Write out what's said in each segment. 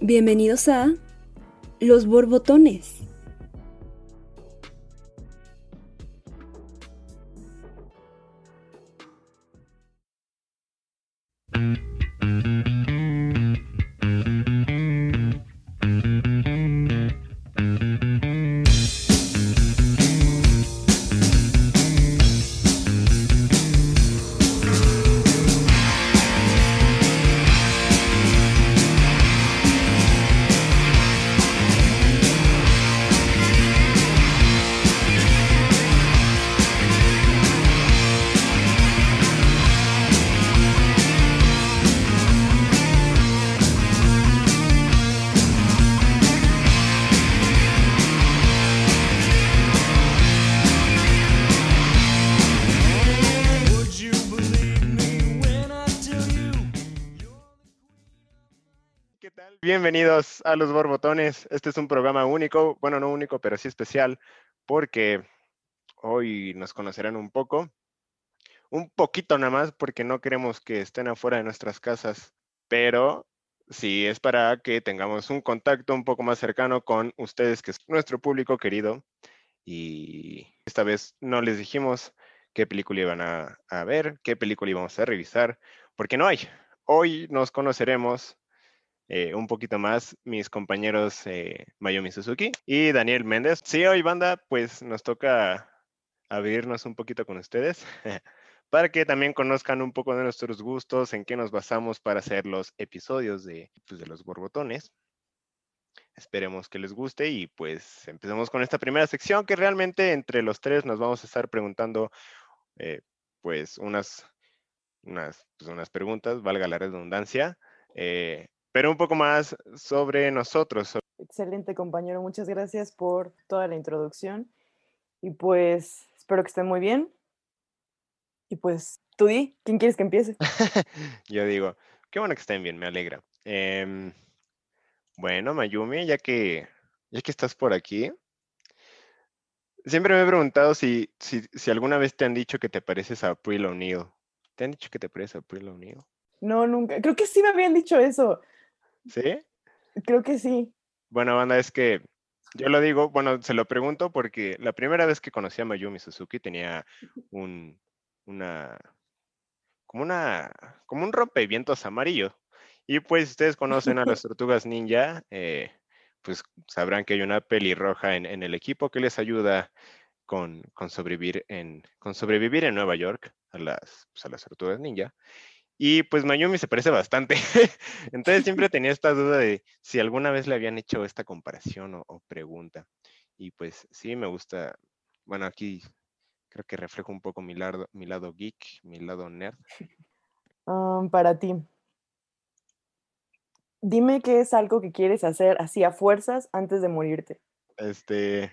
Bienvenidos a Los Borbotones. Bienvenidos a Los Borbotones. Este es un programa único, bueno, no único, pero sí especial, porque hoy nos conocerán un poco, un poquito nada más, porque no queremos que estén afuera de nuestras casas, pero sí es para que tengamos un contacto un poco más cercano con ustedes, que es nuestro público querido. Y esta vez no les dijimos qué película iban a, ver, qué película íbamos a revisar, porque no hay. Hoy nos conoceremos eh, un poquito más mis compañeros eh, Mayumi Suzuki y Daniel Méndez. Sí, hoy banda, pues nos toca abrirnos un poquito con ustedes para que también conozcan un poco de nuestros gustos, en qué nos basamos para hacer los episodios de, pues, de los borbotones. Esperemos que les guste y pues empecemos con esta primera sección que realmente entre los tres nos vamos a estar preguntando eh, pues unas, unas, pues, unas preguntas, valga la redundancia, eh, pero un poco más sobre nosotros. Excelente compañero, muchas gracias por toda la introducción y pues espero que estén muy bien. Y pues tú di, ¿quién quieres que empiece? Yo digo, qué bueno que estén bien, me alegra. Em, bueno, Mayumi, ya que, ya que estás por aquí, siempre me he preguntado si, si, si alguna vez te han dicho que te pareces a April O'Neil. ¿Te han dicho que te pareces a April O'Neil? No, nunca. Creo que sí me habían dicho eso. ¿Sí? Creo que sí. Bueno, banda, es que yo lo digo, bueno, se lo pregunto porque la primera vez que conocí a Mayumi Suzuki tenía un, una, como una, como un rompevientos amarillo. Y pues ustedes conocen a las tortugas ninja, eh, pues sabrán que hay una pelirroja en, en el equipo que les ayuda con, con, sobrevivir, en, con sobrevivir en Nueva York a las, pues, a las tortugas ninja. Y pues Mayumi se parece bastante. Entonces siempre tenía esta duda de si alguna vez le habían hecho esta comparación o, o, pregunta. Y pues sí, me gusta. Bueno, aquí creo que reflejo un poco mi lado, mi lado geek, mi lado nerd. Um, para ti. Dime qué es algo que quieres hacer así a fuerzas antes de morirte. Este.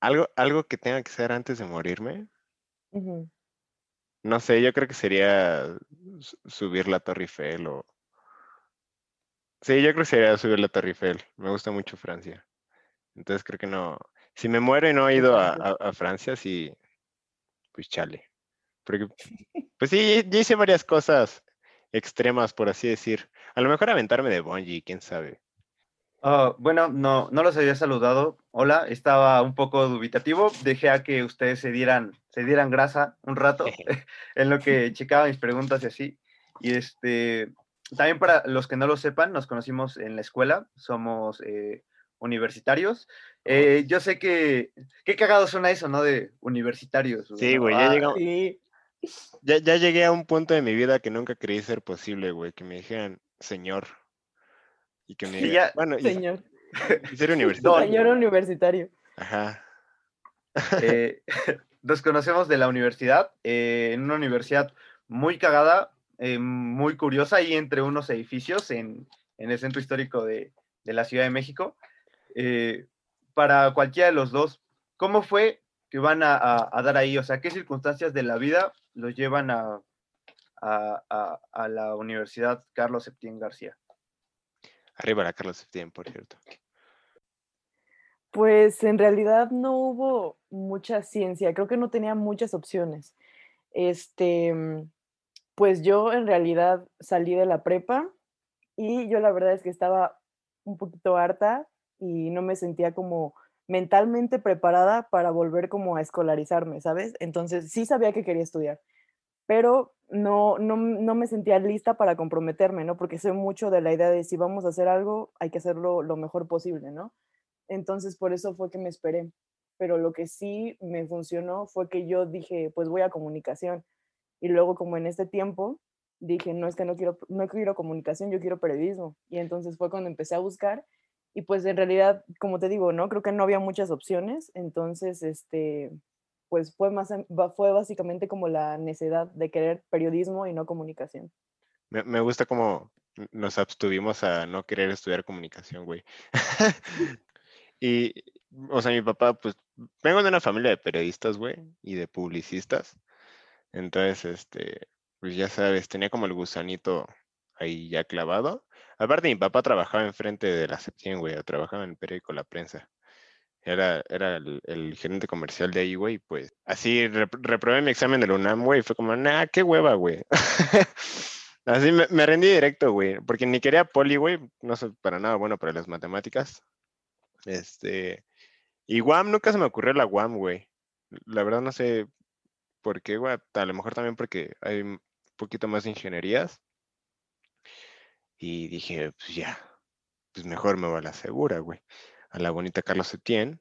Algo, algo que tenga que hacer antes de morirme. Uh -huh. No sé, yo creo que sería subir la Torre Eiffel o... Sí, yo creo que sería subir la Torre Eiffel. Me gusta mucho Francia. Entonces creo que no... Si me muero y no he ido a, a, a Francia, sí, pues chale. Porque, pues sí, yo hice varias cosas extremas, por así decir. A lo mejor aventarme de bungee, quién sabe. Uh, bueno, no, no los había saludado. Hola, estaba un poco dubitativo. Dejé a que ustedes se dieran, se dieran grasa un rato en lo que checaba mis preguntas y así. Y este, también para los que no lo sepan, nos conocimos en la escuela, somos eh, universitarios. Eh, yo sé que, qué cagado suena eso, ¿no? De universitarios. Sí, güey, ya, ah, sí. ya, ya llegué a un punto de mi vida que nunca creí ser posible, güey, que me dijeran, señor. Y que me ya, bueno, señor. Y, y ser universitario. Señor universitario. Ajá. Eh, nos conocemos de la universidad, eh, en una universidad muy cagada, eh, muy curiosa, ahí entre unos edificios en, el centro histórico de, la Ciudad de México. Eh, para cualquiera de los dos, ¿cómo fue que van a, dar ahí? O sea, ¿qué circunstancias de la vida los llevan a, a la Universidad Carlos Septién García? Arriba la Carlos Septién, por cierto. Pues en realidad no hubo mucha ciencia, creo que no tenía muchas opciones. Este, pues yo en realidad salí de la prepa y yo la verdad es que estaba un poquito harta y no me sentía como mentalmente preparada para volver como a escolarizarme, ¿sabes? Entonces sí sabía que quería estudiar, pero no, no, no me sentía lista para comprometerme, ¿no? Porque sé mucho de la idea de si vamos a hacer algo, hay que hacerlo lo mejor posible, ¿no? Entonces por eso fue que me esperé. Pero lo que sí me funcionó fue que yo dije, pues voy a comunicación. Y luego como en este tiempo dije, no es que no quiero, no quiero comunicación, yo quiero periodismo. Y entonces fue cuando empecé a buscar y pues en realidad, como te digo, ¿no? Creo que no había muchas opciones, entonces, este, pues fue más, fue básicamente como la necesidad de querer periodismo y no comunicación. Me, me gusta como nos abstuvimos a no querer estudiar comunicación, güey. y, o sea, mi papá, pues, vengo de una familia de periodistas, güey, y de publicistas. Entonces, este, pues ya sabes, tenía como el gusanito ahí ya clavado. Aparte, mi papá trabajaba enfrente de la Septien, güey, trabajaba en el periódico La Prensa. Era, era el, gerente comercial de ahí, güey, pues así reprobé mi examen de la UNAM, güey, fue como, nah, qué hueva, güey. así me, me, rendí directo, güey, porque ni quería poli, güey, no soy para nada bueno para las matemáticas. Este, y Guam, nunca se me ocurrió la Guam, güey. La verdad no sé por qué, güey, a lo mejor también porque hay un poquito más de ingenierías. Y dije, pues ya, pues mejor me voy a la segura, güey. A la bonita Carlos Etienne.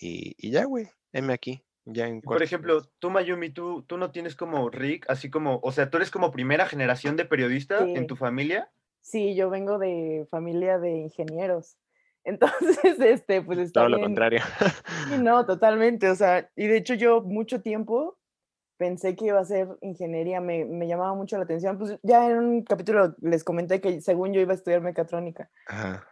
Y, y ya, güey, heme aquí. Ya en Por ejemplo, tú, Mayumi, tú, tú no tienes como Rick, así como, o sea, tú eres como primera generación de periodista en tu familia. Sí, yo vengo de familia de ingenieros. Entonces, este, pues está Todo lo contrario. no, totalmente. O sea, y de hecho yo mucho tiempo pensé que iba a ser ingeniería, me, me, llamaba mucho la atención. Pues ya en un capítulo les comenté que según yo iba a estudiar mecatrónica.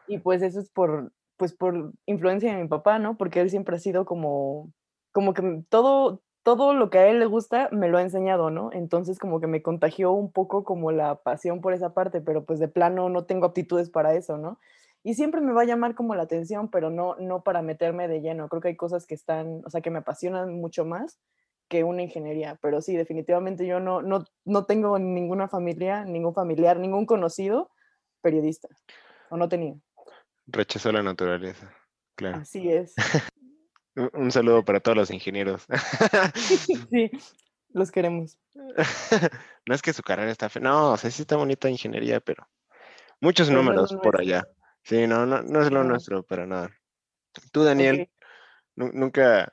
Y pues eso es por, pues por influencia de mi papá, ¿no? Porque él siempre ha sido como, como que todo, todo lo que a él le gusta me lo ha enseñado, ¿no? Entonces como que me contagió un poco como la pasión por esa parte, pero pues de plano no tengo aptitudes para eso, ¿no? Y siempre me va a llamar como la atención, pero no, no para meterme de lleno. Creo que hay cosas que están, o sea, que me apasionan mucho más que una ingeniería, pero sí, definitivamente yo no, no, no tengo ninguna familia, ningún familiar, ningún conocido periodista, o no tenía. Rechazó la naturaleza, claro. Así es. Un saludo para todos los ingenieros. sí, los queremos. No es que su carrera está fe, no, o sea, sí está bonita ingeniería, pero muchos números por allá. Sí, no, no, no es lo nuestro, pero nada. Tú, Daniel, nunca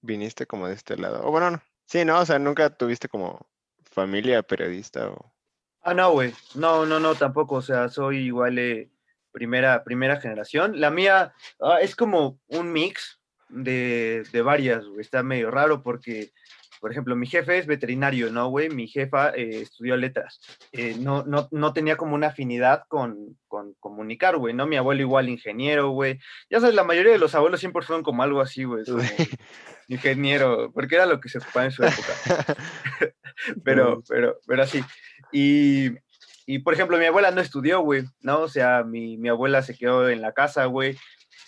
viniste como de este lado. O bueno, no. Sí, no, o sea, nunca tuviste como familia periodista o. Ah, no, güey. No, no, no, tampoco. O sea, soy igual eh, primera, primera generación. La mía ah, es como un mix de, de varias, güey. Está medio raro porque por ejemplo, mi jefe es veterinario, ¿no, güey? Mi jefa eh, estudió letras. Eh, no, no, no, tenía como una afinidad con, con comunicar, güey, ¿no? Mi abuelo igual ingeniero, güey. Ya sabes, la mayoría de los abuelos siempre fueron como algo así, güey. ingeniero, porque era lo que se ocupaba en su época. pero, pero, pero así. Y, y, por ejemplo, mi abuela no estudió, güey, ¿no? O sea, mi, mi abuela se quedó en la casa, güey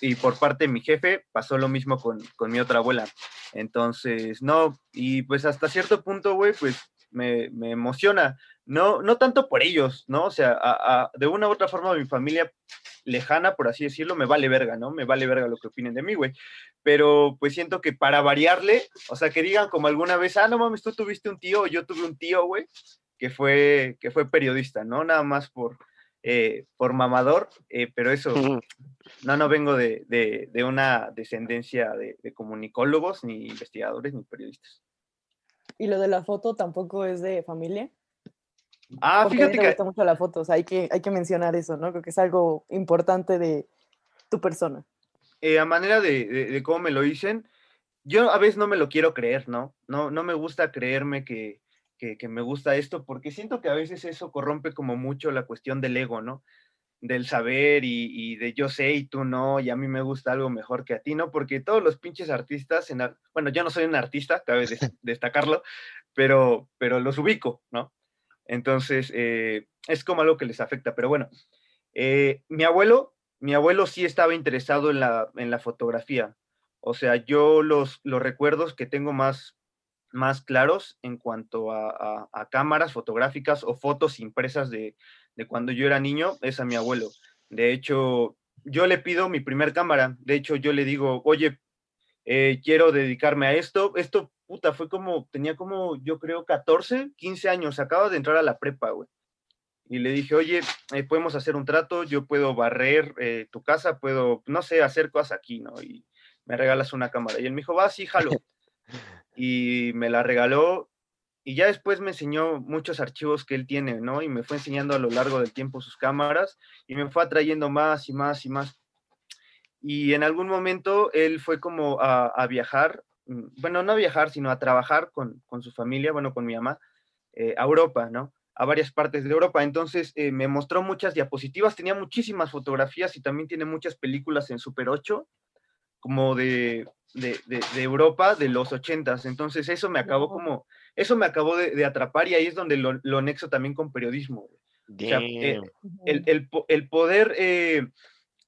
y por parte de mi jefe pasó lo mismo con, con, mi otra abuela. Entonces, no, y pues hasta cierto punto, güey, pues me, me, emociona. No, no tanto por ellos, ¿no? O sea, a, de una u otra forma mi familia lejana, por así decirlo, me vale verga, ¿no? Me vale verga lo que opinen de mí, güey. Pero pues siento que para variarle, o sea, que digan como alguna vez, ah, no mames, tú tuviste un tío, yo tuve un tío, güey, que fue, que fue periodista, ¿no? Nada más por, eh, por mamador, eh, pero eso, no, no vengo de, de, una descendencia de, comunicólogos, ni investigadores, ni periodistas. ¿Y lo de la foto tampoco es de familia? Ah, fíjate que... Me gusta mucho la foto, o sea, hay que, hay que mencionar eso, ¿no? Creo que es algo importante de tu persona. Eh, a manera de, de, cómo me lo dicen, yo a veces no me lo quiero creer, ¿no? No, no me gusta creerme que, que, me gusta esto, porque siento que a veces eso corrompe como mucho la cuestión del ego, ¿no? Del saber y, de yo sé y tú no, y a mí me gusta algo mejor que a ti, ¿no? Porque todos los pinches artistas, en, bueno, yo no soy un artista, cabe destacarlo, pero, pero los ubico, ¿no? Entonces, eh, es como algo que les afecta, pero bueno, eh, mi abuelo, mi abuelo sí estaba interesado en la, en la fotografía, o sea, yo los, los recuerdos que tengo más, más claros en cuanto a, cámaras fotográficas o fotos impresas de, de cuando yo era niño es a mi abuelo. De hecho, yo le pido mi primer cámara. De hecho, yo le digo, oye, eh, quiero dedicarme a esto. Esto, puta, fue como, tenía como, yo creo, 14, 15 años. Acabo de entrar a la prepa, güey. Y le dije, oye, eh, podemos hacer un trato, yo puedo barrer eh, tu casa, puedo, no sé, hacer cosas aquí, ¿no? Y me regalas una cámara. Y él me dijo, va, sí, jalo. y me la regaló y ya después me enseñó muchos archivos que él tiene, ¿no? Y me fue enseñando a lo largo del tiempo sus cámaras y me fue atrayendo más y más y más. Y en algún momento él fue como a, viajar, mm, bueno, no a viajar, sino a trabajar con, su familia, bueno, con mi mamá, eh, a Europa, ¿no? A varias partes de Europa. Entonces eh, me mostró muchas diapositivas, tenía muchísimas fotografías y también tiene muchas películas en Super 8, como de, de, Europa de los ochentas. Entonces eso me acabó como, eso me acabó de, atrapar y ahí es donde lo, lo nexo también con periodismo. Eh, el, el, poder eh,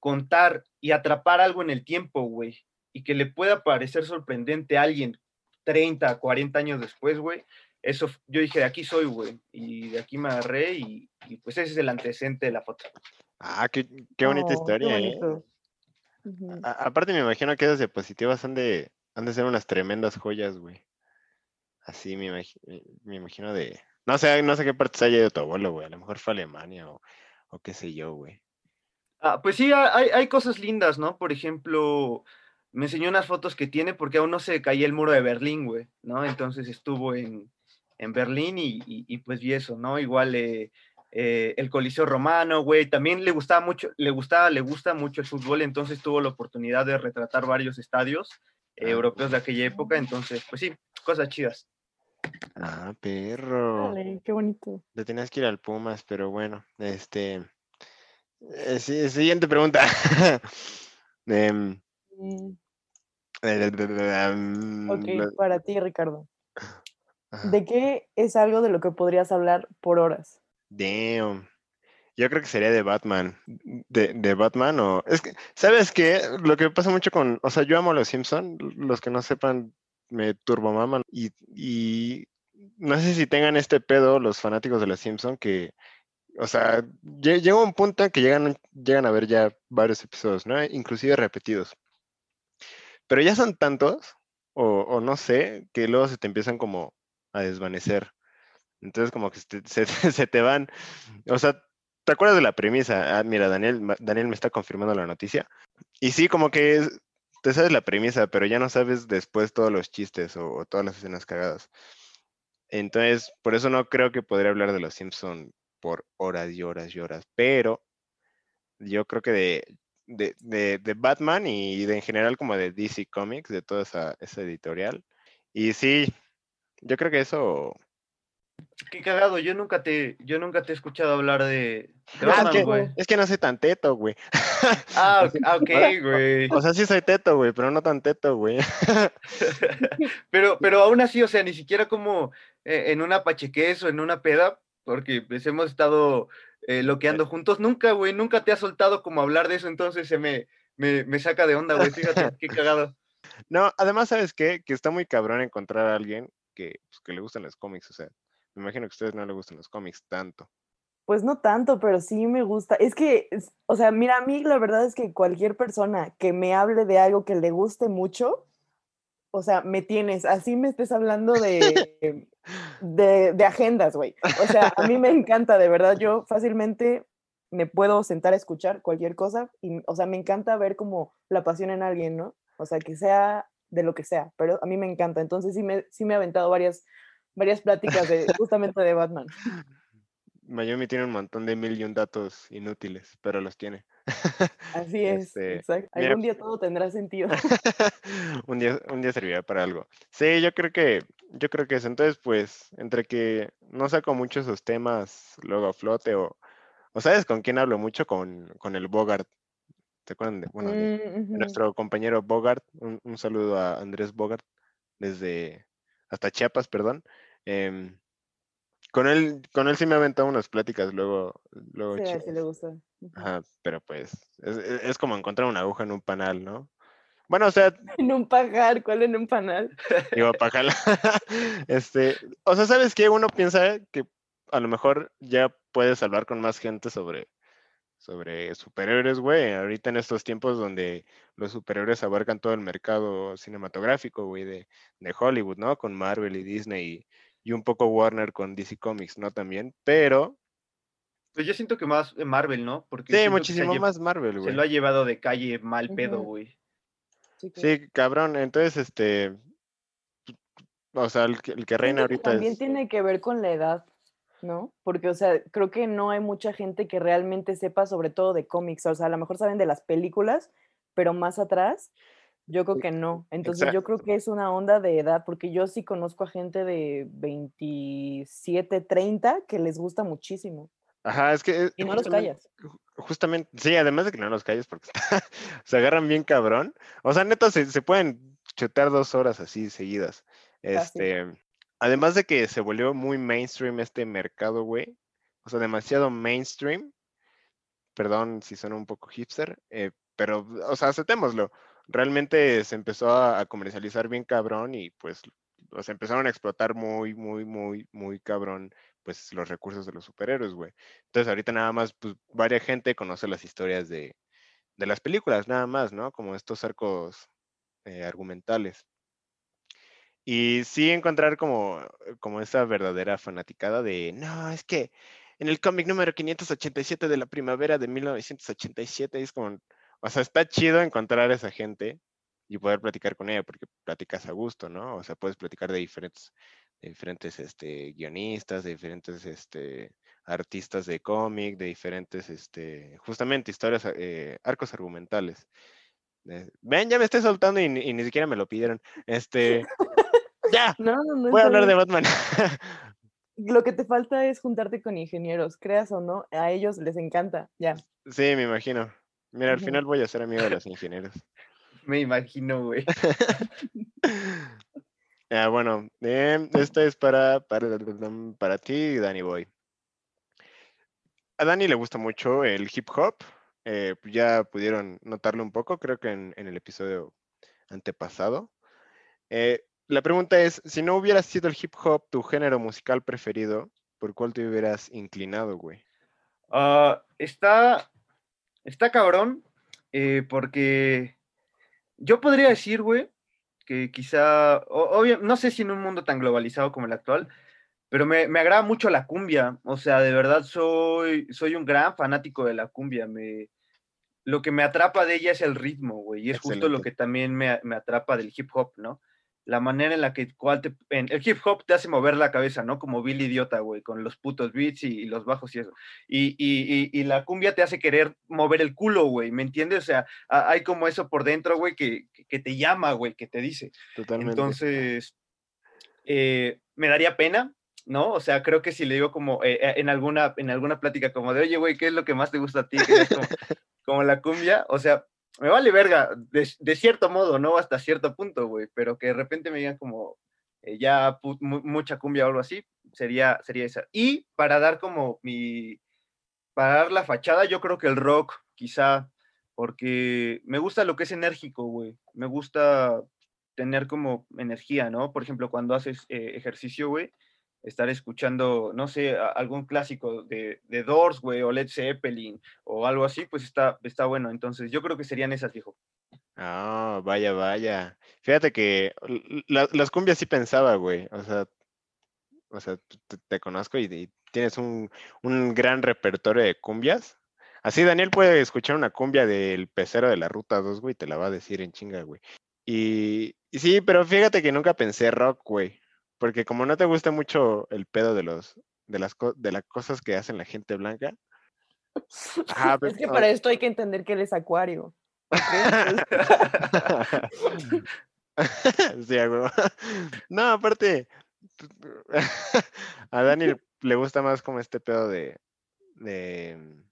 contar y atrapar algo en el tiempo, güey, y que le pueda parecer sorprendente a alguien 30, 40 años después, güey, eso yo dije, de aquí soy, güey, y de aquí me agarré y, pues ese es el antecedente de la foto. Ah, qué, qué bonita historia, ¿eh? Aparte me imagino que esas diapositivas han de, han de ser unas tremendas joyas, güey. Así me, imagino de... No sé, no sé qué parte se haya ido tu abuelo, güey. A lo mejor fue Alemania o, qué sé yo, güey. Ah, pues sí, hay, hay, cosas lindas, ¿no? Por ejemplo, me enseñó unas fotos que tiene porque aún no se caía el muro de Berlín, güey, ¿no? Entonces estuvo en, Berlín y, pues vi eso, ¿no? Igual eh, eh, el Coliseo Romano, güey, también le gustaba mucho, le gustaba, le gusta mucho el fútbol, entonces tuvo la oportunidad de retratar varios estadios eh, ah, europeos de aquella época, entonces, pues sí, cosas chidas. Ah, perro. qué bonito. Le tenías que ir al Pumas, pero bueno, este. Eh, siguiente pregunta. Em, mm. ok, para ti, Ricardo. ¿De qué es algo de lo que podrías hablar por horas? Damn. Yo creo que sería de Batman. De, de, Batman o. Es que, ¿sabes qué? Lo que pasa mucho con. O sea, yo amo a los Simpson. Los que no sepan, me turbomaman. Y, y no sé si tengan este pedo los fanáticos de los Simpson que. O sea, llega un punto en que llegan, llegan a ver ya varios episodios, ¿no? Inclusive repetidos. Pero ya son tantos, o, o no sé, que luego se te empiezan como a desvanecer. Entonces como que se, te van. O sea, ¿te acuerdas de la premisa? Ah, mira, Daniel, Daniel me está confirmando la noticia. Y sí, como que te sabes la premisa, pero ya no sabes después todos los chistes o, todas las escenas cagadas. Entonces, por eso no creo que podría hablar de los Simpson por horas y horas y horas. Pero yo creo que de, de, Batman y de en general como de DC Comics, de toda esa, esa editorial. Y sí, yo creo que eso Qué cagado, yo nunca te, yo nunca te he escuchado hablar de, ah, es, que, no soy tan teto, güey. Ah, ah, ok, güey. O sea, sí soy teto, güey, pero no tan teto, güey. pero, pero aún así, o sea, ni siquiera como eh, en una pachequez o en una peda, porque pues hemos estado eh, loqueando juntos, nunca, güey, nunca te ha soltado como hablar de eso, entonces se me, me, saca de onda, güey, fíjate, qué cagado. No, además, ¿sabes qué? Que está muy cabrón encontrar a alguien que, pues, que le gustan los cómics, o sea, me imagino que a ustedes no les gustan los cómics tanto. Pues no tanto, pero sí me gusta. Es que, o sea, mira, a mí la verdad es que cualquier persona que me hable de algo que le guste mucho, o sea, me tienes, así me estés hablando de, de, de agendas, güey. O sea, a mí me encanta, de verdad, yo fácilmente me puedo sentar a escuchar cualquier cosa y, o sea, me encanta ver como la pasión en alguien, ¿no? O sea, que sea de lo que sea, pero a mí me encanta. Entonces sí me, sí me he aventado varias varias pláticas de, justamente de Batman. Mayumi tiene un montón de mil y un datos inútiles, pero los tiene. Así es, este, exacto. Algún día todo tendrá sentido. un día, un día servirá para algo. Sí, yo creo que, yo creo que es. Entonces, pues, entre que no saco mucho esos temas luego a flote, o, o sabes con quién hablo mucho, con, con el Bogart. ¿Te acuerdan de, bueno, mm, nuestro compañero Bogart? Un, un saludo a Andrés Bogart desde hasta Chiapas, perdón. Em, con él, con él sí me ha aventado unas pláticas luego. luego sí, sí le gusta. Ajá, pero pues es, como encontrar una aguja en un panal, ¿no? Bueno, o sea. En un pajar, ¿cuál en un panal? Digo, pajar. este, o sea, ¿sabes qué? Uno piensa que a lo mejor ya puedes hablar con más gente sobre, sobre superhéroes, güey. Ahorita en estos tiempos donde los superhéroes abarcan todo el mercado cinematográfico, güey, de, de Hollywood, ¿no? Con Marvel y Disney y, y un poco Warner con DC Comics, ¿no? También, pero Pues yo siento que más Marvel, ¿no? Porque sí, se muchísimo más Marvel, Se güey. lo ha llevado de calle mal pedo, güey. Sí, cabrón. Entonces, este, o sea, el que, el que reina ahorita también es... tiene que ver con la edad, ¿no? Porque, o sea, creo que no hay mucha gente que realmente sepa sobre todo de cómics. O sea, a lo mejor saben de las películas, pero más atrás, yo creo que no. Entonces, yo creo que es una onda de edad, porque yo sí conozco a gente de 27, 30 que les gusta muchísimo. Ajá, es que... Y no los callas. ju- Justamente, sí, además de que no los calles porque se agarran bien cabrón. O sea, neta, se, se pueden chutar dos horas así seguidas. Fácil. Este, además de que se volvió muy mainstream este mercado, güey. O sea, demasiado mainstream. Perdón si suena un poco hipster, eh, pero, o sea, aceptémoslo. Realmente se empezó a, comercializar bien cabrón y pues, sea, empezaron a explotar muy, muy, muy, muy cabrón, pues, los recursos de los superhéroes, güey. Entonces, ahorita nada más, pues, varia gente conoce las historias de, de las películas, nada más, ¿no? Como estos arcos eh, argumentales. Y sí encontrar como, como esa verdadera fanaticada de, no, es que en el cómic número 587 de la primavera de 1987 es como, o sea, está chido encontrar a esa gente y poder platicar con ella porque platicas a gusto, ¿no? O sea, puedes platicar de diferentes, de diferentes este, guionistas, de diferentes este, artistas de cómic, de diferentes, este, justamente historias, eh, arcos argumentales. Eh, Ven, ya me estoy soltando y, ni- y ni siquiera me lo pidieron. Este, ya, No, no, no. voy a hablar de. Batman. Lo que te falta es juntarte con ingenieros, creas o no, a ellos les encanta, ya. Sí, me imagino. Mira, al final voy a ser amigo de los ingenieros. Me imagino, güey. Ah, bueno, em, esta es para, para, para ti, Danny Boy. A Dani le gusta mucho el hip hop. eh, ya pudieron notarlo un poco, creo que en, en el episodio antepasado. Eh, la pregunta es, si no hubiera sido el hip hop tu género musical preferido, ¿por cuál te hubieras inclinado, güey? Ah, está, está cabrón, eh, porque yo podría decir, güey, que quizá, o- obvio, no sé si en un mundo tan globalizado como el actual, pero me, me agrada mucho la cumbia, o sea, de verdad soy, soy un gran fanático de la cumbia, me, lo que me atrapa de ella es el ritmo, güey, y es justo lo que también me, me atrapa del hip hop, ¿no? La manera en la que cual te- en- el hip hop te hace mover la cabeza, ¿no? Como Bill Idiota, güey, con los putos beats y, y los bajos y eso. Y, y- y- la cumbia te hace querer mover el culo, güey, ¿me entiendes? O sea, a- hay como eso por dentro, güey, que, que- te llama, güey, que te dice. Totalmente. Entonces, eh, me daría pena, ¿no? O sea, creo que si le digo como eh, eh, en, alguna, en alguna plática como de, oye, güey, ¿qué es lo que más te gusta a ti? Como, como la cumbia, o sea, me vale verga, de, cierto modo, ¿no? Hasta cierto punto, güey, pero que de repente me digan como eh, ya mucha cumbia o algo así, sería, sería esa. Y para dar como mi, para dar la fachada, yo creo que el rock, quizá, porque me gusta lo que es enérgico, güey. Me gusta tener como energía, ¿no? Por ejemplo, cuando haces eh, ejercicio, güey, estar escuchando, no sé, algún clásico de, de Doors, güey, o Led Zeppelin, o algo así, pues está, está bueno. Entonces, yo creo que serían esas, viejo. Ah, vaya, vaya. Fíjate que las cumbias sí pensaba, güey. O sea, o sea, te, conozco y, tienes un, un gran repertorio de cumbias. Así Daniel puede escuchar una cumbia del pecero de la Ruta 2, güey, te la va a decir en chinga, güey. Y, y sí, pero fíjate que nunca pensé rock, güey. Porque como no te gusta mucho el pedo de los, de las, de las cosas que hacen la gente blanca. Ajá, pues, Es que para esto hay que entender que él es acuario. Sí. No, aparte, a Dani le gusta más como este pedo de, de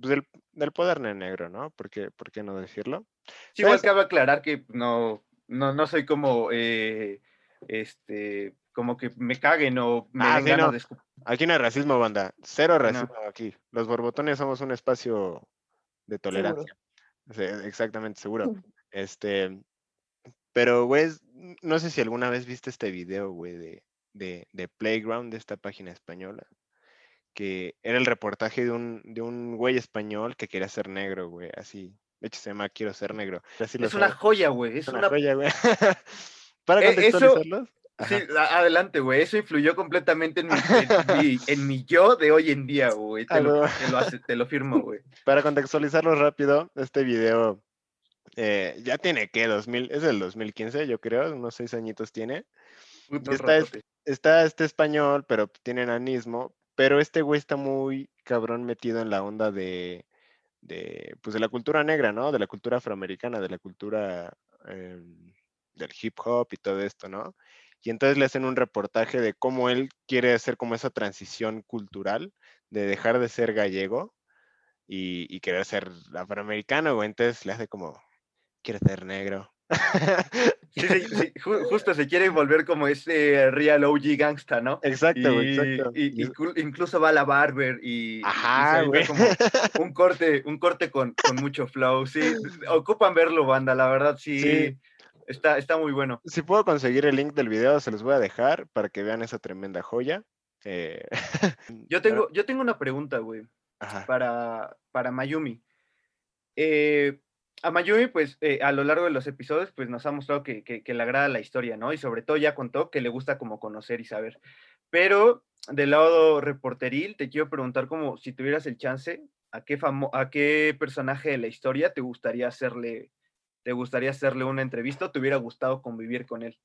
pues, del, del poder ne- negro, ¿no? ¿Por qué, por qué no decirlo? Sí, igual cabe aclarar que no, no, no soy como, eh, este, como que me caguen o me Ah, den sí, ganas no. de Aquí no hay racismo, banda. Cero no. racismo aquí. Los borbotones somos un espacio de tolerancia. Sí, exactamente, seguro. Este, pero, güey, no sé si alguna vez viste este video, güey, de, de, de Playground, de esta página española. que era el reportaje de un, de un güey español que quería ser negro, güey, así. De hecho, se llama Quiero ser negro. Así Es una joya, güey. Es Es una una joya, güey. Para Eh, eso- Sí, adelante, güey. Eso influyó completamente en mi, en mi- en mi yo de hoy en día, güey. Te, Ah, lo, te lo hace- te lo firmo, güey. Para contextualizarlo rápido, este video eh, ya tiene que 2000, es del 2015, yo creo, unos seis añitos tiene. Está. Está este español, pero tiene enanismo, pero este güey está muy cabrón metido en la onda de, de, pues de la cultura negra, ¿no? De la cultura afroamericana, de la cultura em, del hip hop y todo esto, ¿no? Y entonces le hacen un reportaje de cómo él quiere hacer como esa transición cultural de dejar de ser gallego y, y querer ser afroamericano, güey. Entonces le hace como, quiere ser negro. Sí, sí, sí, ju- justo se quiere volver como ese real OG gangsta, ¿no? Exacto, Y- exacto. y- incluso va a la barber y, Ajá, como un corte, un corte con, con mucho flow. Sí, ocupan verlo, banda, la verdad, sí. Está, está muy bueno. Si puedo conseguir el link del video, se los voy a dejar para que vean esa tremenda joya. Eh, Yo tengo, yo tengo una pregunta, güey, Ajá. para, para Mayumi. Eh, a Mayumi, pues, eh, a lo largo de los episodios, pues nos ha mostrado que, que- que le agrada la historia, ¿no? Y sobre todo ya contó que le gusta como conocer y saber. Pero del lado reporteril, te quiero preguntar como si tuvieras el chance, ¿a qué, famo- a qué personaje de la historia te gustaría hacerle, te gustaría hacerle una entrevista o te hubiera gustado convivir con él?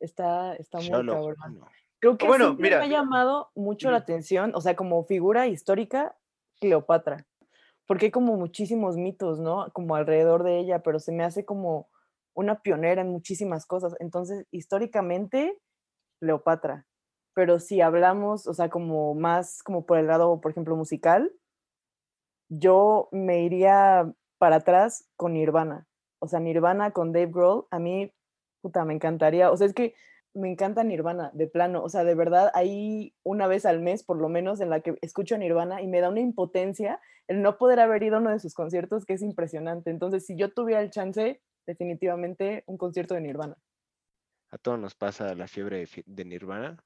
Está, está muy Solo, cabrón. bueno. Creo que Bueno, siempre mira. me ha llamado mucho la atención, o sea, como figura histórica, Cleopatra. Porque hay como muchísimos mitos, ¿no? Como alrededor de ella, pero se me hace como una pionera en muchísimas cosas. Entonces, históricamente, Cleopatra. Pero si hablamos, o sea, como más como por el lado, por ejemplo, musical, yo me iría para atrás con Nirvana. O sea, Nirvana con Dave Grohl, a mí, puta, me encantaría. O sea, es que me encanta Nirvana, de plano. O sea, de verdad, hay una vez al mes, por lo menos, en la que escucho Nirvana y me da una impotencia el no poder haber ido a uno de sus conciertos, que es impresionante. Entonces, si yo tuviera el chance, definitivamente un concierto de Nirvana. A todos nos pasa la fiebre de, Nirvana.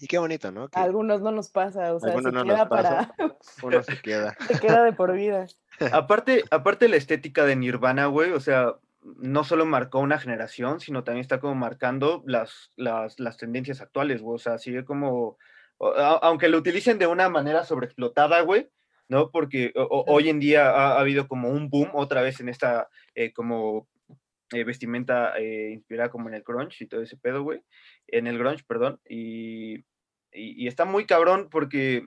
Y qué bonito, ¿no? Que A algunos no nos pasa, o sea, algunos se no queda para, uno se queda. se queda de por vida. Aparte, aparte la estética de Nirvana, güey, o sea, no solo marcó una generación, sino también está como marcando las, las, las tendencias actuales, güey. O sea, sigue como, aunque lo utilicen de una manera sobreexplotada, güey, ¿no? Porque o- o- Claro. hoy en día ha, ha habido como un boom otra vez en esta eh, como eh, vestimenta eh, inspirada como en el grunge y todo ese pedo, güey. En el grunge, perdón. Y, y, y está muy cabrón porque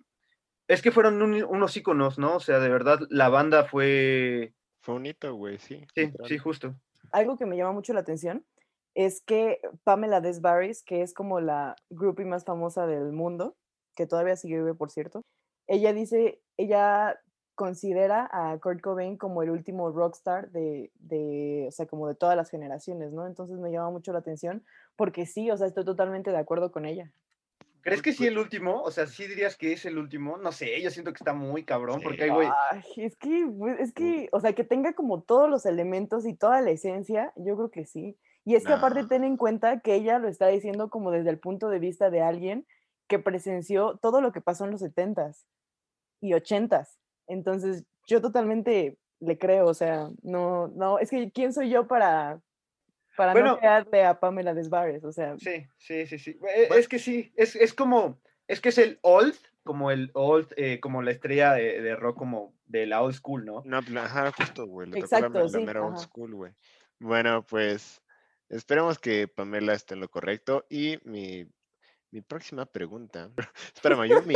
es que fueron un- unos íconos, ¿no? O sea, de verdad, la banda fue... Fue un hito, güey, sí. Sí, sí, justo. algo que me llama mucho la atención es que Pamela Desbarris, que es como la groupie más famosa del mundo, que todavía sigue vive, por cierto, ella dice, ella considera a Kurt Cobain como el último rockstar de, de, o sea, como de todas las generaciones, ¿no? Entonces me llama mucho la atención, porque sí, o sea, estoy totalmente de acuerdo con ella. ¿Crees que sí el último? O sea, ¿sí dirías que es el último? No sé, yo siento que está muy cabrón, Sí. porque hay, güey, Ay, es que, pues, es que, o sea, que tenga como todos los elementos y toda la esencia, yo creo que sí. Y es que aparte ten en cuenta que ella lo está diciendo como desde el punto de vista de alguien que presenció todo lo que pasó en los 70s y 80s. Entonces, yo totalmente le creo, o sea, no, no, es que ¿quién soy yo para, para Bueno. no crearle a Pamela Desbarres? O sea, sí, sí, sí, sí. Bueno. Es que sí, es, es como, es que es el old, como el old, eh, como la estrella de, de rock, como de la old school, ¿no? No, ajá, justo, güey. Le tocó Exacto, la, la sí, mera old school, güey. Bueno, pues esperemos que Pamela esté en lo correcto. Y mi, mi próxima pregunta. Espera, Mayumi.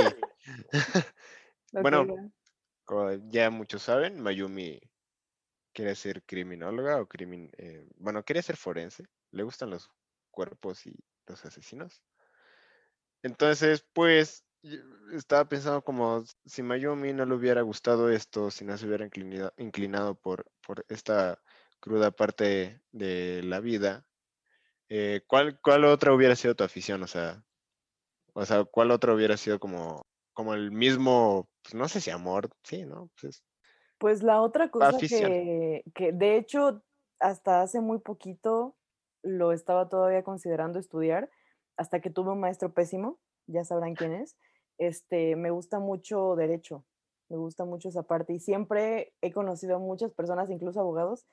bueno. Como ya muchos saben, Mayumi quiere ser criminóloga o crimin... eh, bueno, quiere ser forense. Le gustan los cuerpos y los asesinos. Entonces, pues, estaba pensando como si Mayumi no le hubiera gustado esto, si no se hubiera inclinado, inclinado por, por esta cruda parte de la vida, eh, ¿cuál, ¿cuál otra hubiera sido tu afición? O sea, o sea, ¿cuál otra hubiera sido como, como el mismo, pues, no sé si amor, sí, ¿no? Pues es- Pues la otra cosa que, que de hecho hasta hace muy poquito lo estaba todavía considerando estudiar, hasta que tuve un maestro pésimo, ya sabrán quién es, este, me gusta mucho derecho, me gusta mucho esa parte y siempre he conocido a muchas personas, incluso abogados,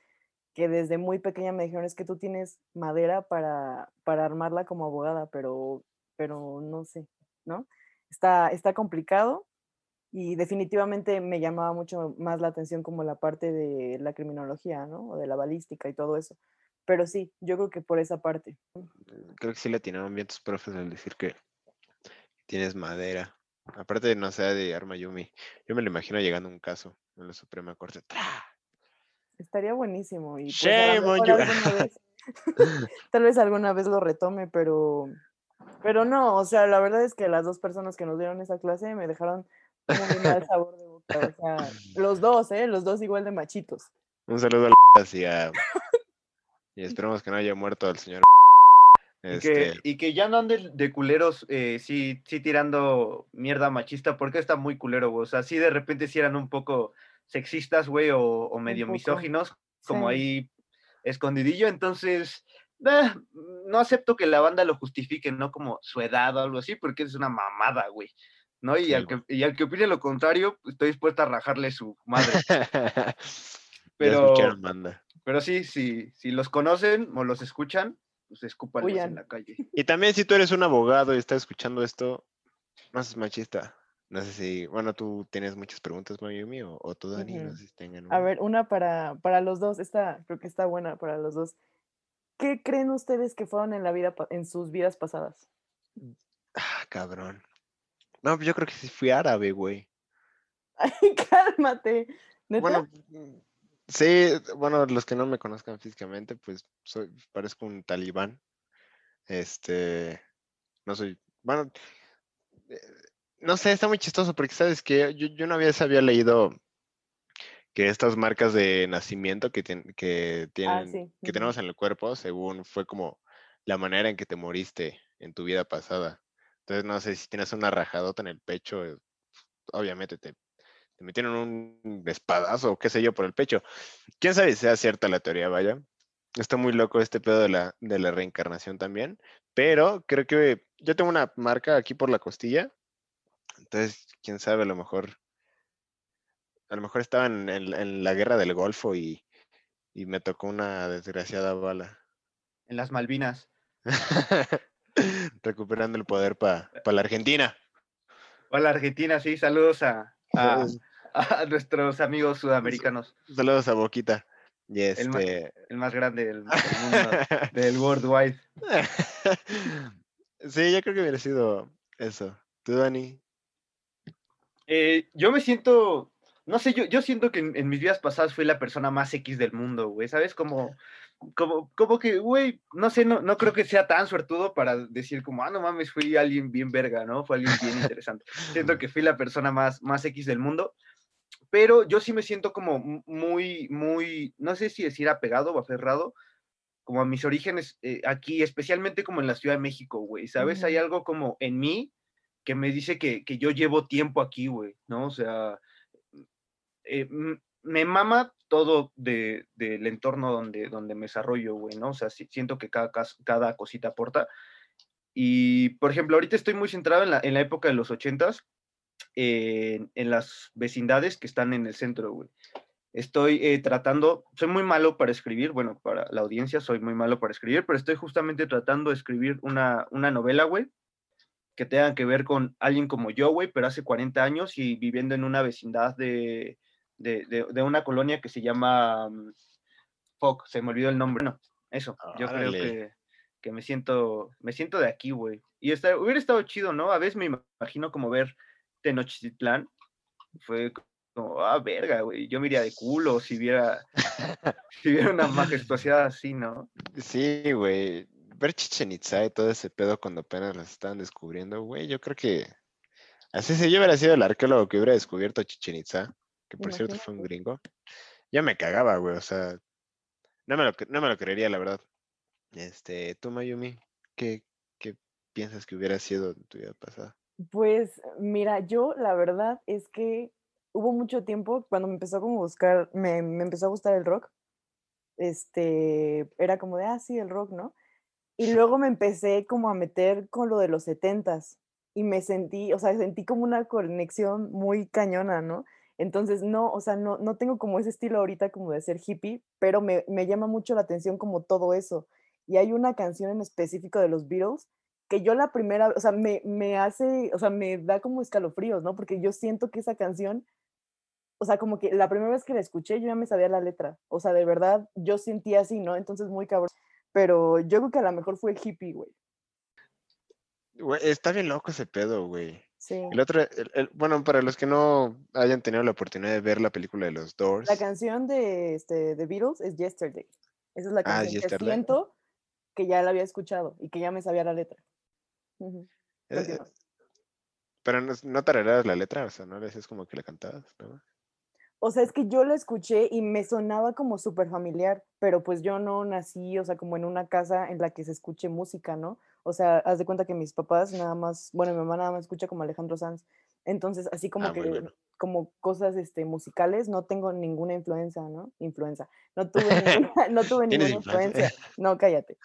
que desde muy pequeña me dijeron es que tú tienes madera para, para armarla como abogada, pero, pero no sé, ¿no? Está, está complicado y definitivamente me llamaba mucho más la atención como la parte de la criminología, ¿no? O de la balística y todo eso. Pero sí, yo creo que por esa parte. Creo que sí le atinaron bien tus profes al decir que tienes madera. Aparte, no sea de Arma Yumi. Yo me lo imagino llegando a un caso en la Suprema Corte. ¡Tra! Estaría buenísimo. Y pues, Shame on you. vez- tal vez alguna vez lo retome, pero, pero no, o sea, la verdad es que las dos personas que nos dieron esa clase me dejaron un muy mal sabor de boca. O sea, los dos, ¿eh? Los dos igual de machitos. Un saludo al y a... Y esperemos que no haya muerto el señor. Y que, Este, y que ya no anden de culeros, eh, sí, sí tirando mierda machista, porque está muy culero, güey. O sea, sí de repente sí eran un poco sexistas, güey, o, o medio misóginos, como sí. ahí escondidillo. Entonces, eh, no acepto que la banda lo justifique, ¿no? Como su edad o algo así, porque es una mamada, güey. ¿No? Y, Sí, al que, y al que opine lo contrario, pues, estoy dispuesta a rajarle su madre. Pero, pero sí, sí, si los conocen o los escuchan, pues escúpanlos en Huyan. la calle. Y también si tú eres un abogado y estás escuchando esto, no seas machista. No sé si, bueno, tú tienes muchas preguntas, Mayumi, o, o tú, Dani, no Ujú. sé si tengan A una. ver, una para, para los dos, esta creo que está buena para los dos. ¿Qué creen ustedes que fueron en la vida, en sus vidas pasadas? Ah, cabrón. No, pues yo creo que sí fui árabe, güey. Ay, cálmate. ¿Neta? Bueno, mm, sí, bueno, los que no me conozcan físicamente, pues soy, parezco un talibán. Este, no soy, bueno, eh, no sé, está muy chistoso porque sabes que yo, yo una vez había leído que estas marcas de nacimiento que, que tienen, Ah, sí, que tenemos en el cuerpo, según fue como la manera en que te moriste en tu vida pasada. Entonces, no sé si tienes una rajadota en el pecho, eh, obviamente te, te metieron un espadazo o qué sé yo por el pecho. Quién sabe si sea cierta la teoría, vaya. Está muy loco este pedo de la, de la reencarnación también, pero creo que yo tengo una marca aquí por la costilla, entonces, quién sabe, a lo mejor, a lo mejor estaba en, en- en la guerra del Golfo y, y me tocó una desgraciada bala. En las Malvinas. Recuperando el poder para la Argentina. Hola Argentina, sí, saludos a, a, nuestros amigos sudamericanos, Saludos a Boquita. Y El este. el más grande del, del mundo, del worldwide. sí, yo creo que hubiera sido eso. ¿Tú, Dani? Eh, yo me siento, no sé, yo, yo siento que en, en mis vidas pasadas fui la persona más X del mundo, güey, ¿sabes? Como, como, como que, güey, no sé, no, no creo que sea tan suertudo para decir como, ah, no mames, fui alguien bien verga, ¿no? Fue alguien bien interesante. Siento que fui la persona más, más X del mundo, pero yo sí me siento como mu- muy, muy, no sé si decir apegado o aferrado, como a mis orígenes eh, aquí, especialmente como en la Ciudad de México, güey, ¿sabes? Hay Ujú. algo como en mí que me dice que, que yo llevo tiempo aquí, güey, ¿no? O sea, eh, me mama todo de, del entorno donde, donde me desarrollo, güey, ¿no? O sea, siento que cada, cada cosita aporta. Y, por ejemplo, ahorita estoy muy centrado en la, en la época de los ochentas, en, en las vecindades que están en el centro, güey. Estoy eh, tratando, soy muy malo para escribir, bueno, para la audiencia soy muy malo para escribir, pero estoy justamente tratando de escribir una, una novela, güey, que tenga que ver con alguien como yo, güey, pero hace 40 años y viviendo en una vecindad de, de, de- de una colonia que se llama, mm, fuck, se me olvidó el nombre, no, eso, yo creo que, que me siento, me siento de aquí, güey. Y está, hubiera estado chido, ¿no? A veces me imagino como ver Tenochtitlán, fue como, ah, verga, güey, yo me iría de culo si viera, si viera una majestuosidad así, ¿no? Sí, güey. Ver Chichen Itza y todo ese pedo cuando apenas las estaban descubriendo, güey. Yo creo que. Así si yo hubiera sido el arqueólogo que hubiera descubierto Chichen Itza, que por cierto fue un Imagínate. gringo, ya me cagaba, güey. O sea, no me lo, no me lo creería, la verdad. Este, tú, Mayumi, ¿qué, qué piensas que hubiera sido tu vida pasada? Pues mira, yo la verdad es que hubo mucho tiempo cuando me empezó como a buscar, me, me empezó a gustar el rock, este, era como de, ah, sí, el rock, ¿no? Y luego me empecé como a meter con lo de los setentas, y me sentí, o sea, sentí como una conexión muy cañona, ¿no? Entonces, no, o sea, no, no tengo como ese estilo ahorita como de ser hippie, pero me, me llama mucho la atención como todo eso. Y hay una canción en específico de los Beatles que yo la primera, o sea, me, me hace, o sea, me da como escalofríos, ¿no? Porque yo siento que esa canción, o sea, como que la primera vez que la escuché yo ya me sabía la letra, o sea, de verdad yo sentía así, ¿no? Entonces muy cabrón. Pero yo creo que a lo mejor fue hippie, güey. Güey, está bien loco ese pedo, güey. Sí. El otro, el- el- bueno, para los que no hayan tenido la oportunidad de ver la película de los Doors, La canción de, este, de Beatles es Yesterday. Esa es la Ah, canción que Yesterday. siento que ya la había escuchado y que ya me sabía la letra. Eh, pero no, no tarareabas la letra, o sea, no le decías como que la cantabas, ¿no? O sea, es que yo la escuché y me sonaba como súper familiar, pero pues yo no nací, o sea, como en una casa en la que se escuche música, ¿no? O sea, haz de cuenta que mis papás nada más, bueno, mi mamá nada más escucha como Alejandro Sanz. Entonces, así como Ah, que, bueno. como cosas este, musicales, no tengo ninguna influencia, ¿no? Influenza. No tuve ninguna, no tuve ninguna influencia. influencia. No, cállate.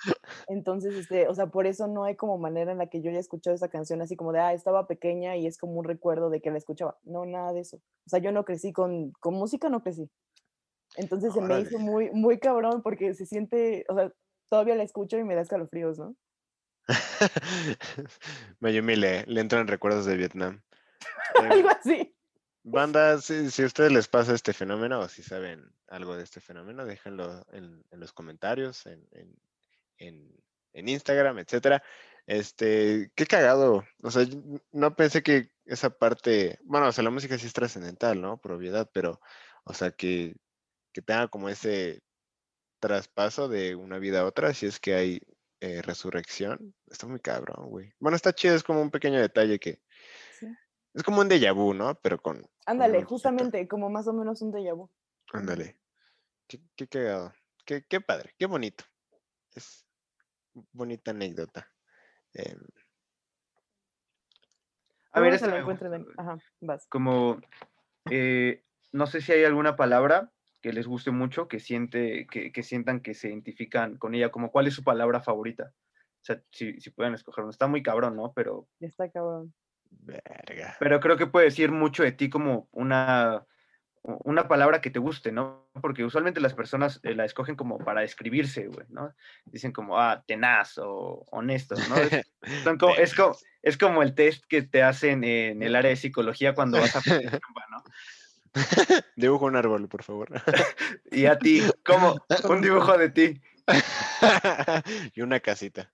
Entonces, este, o sea, por eso no hay como manera en la que yo haya escuchado esa canción así como de, ah, estaba pequeña y es como un recuerdo de que la escuchaba. No, nada de eso. O sea, yo no crecí con, con música, no crecí. Entonces se me hizo Órale. muy, muy cabrón porque se siente, o sea, todavía la escucho y me da escalofríos, ¿no? Mayumi le, le entran recuerdos de Vietnam. Eh, Algo así. Banda, si, si a ustedes les pasa este fenómeno o si saben algo de este fenómeno, déjenlo en, en los comentarios, en, en, en- Instagram, etcétera. Este, qué cagado. O sea, no pensé que esa parte, bueno, o sea, la música sí es trascendental, ¿no? Por obviedad, pero, o sea, que, que tenga como ese traspaso de una vida a otra, si es que hay eh, resurrección, está muy cabrón, güey. Bueno, está chido, es como un pequeño detalle que, Sí. es como un déjà vu, ¿no? Pero con, Ándale, justamente, como más o menos un déjà vu. Ándale. Qué, qué cagado. Qué, qué padre, qué bonito. Es bonita anécdota. Em, A ver, se lo me encuentren gusta, en- güey. Ajá, vas. como eh, no sé si hay alguna palabra que les guste mucho, que siente, que, que sientan que se identifican con ella, como cuál es su palabra favorita. O sea, si, si pueden escoger uno. Está muy cabrón, ¿no? Pero, está cabrón. verga. pero creo que puede decir mucho de ti como una, una palabra que te guste, ¿no? Porque usualmente las personas eh, la escogen como para describirse, güey, ¿no? Dicen como, ah, tenaz o honesto, ¿no? Es, son como- es, como, es como el test que te hacen en el área de psicología cuando vas a ¿no? Dibujo un árbol, por favor. Y a ti, ¿cómo? Un dibujo de ti. y una casita.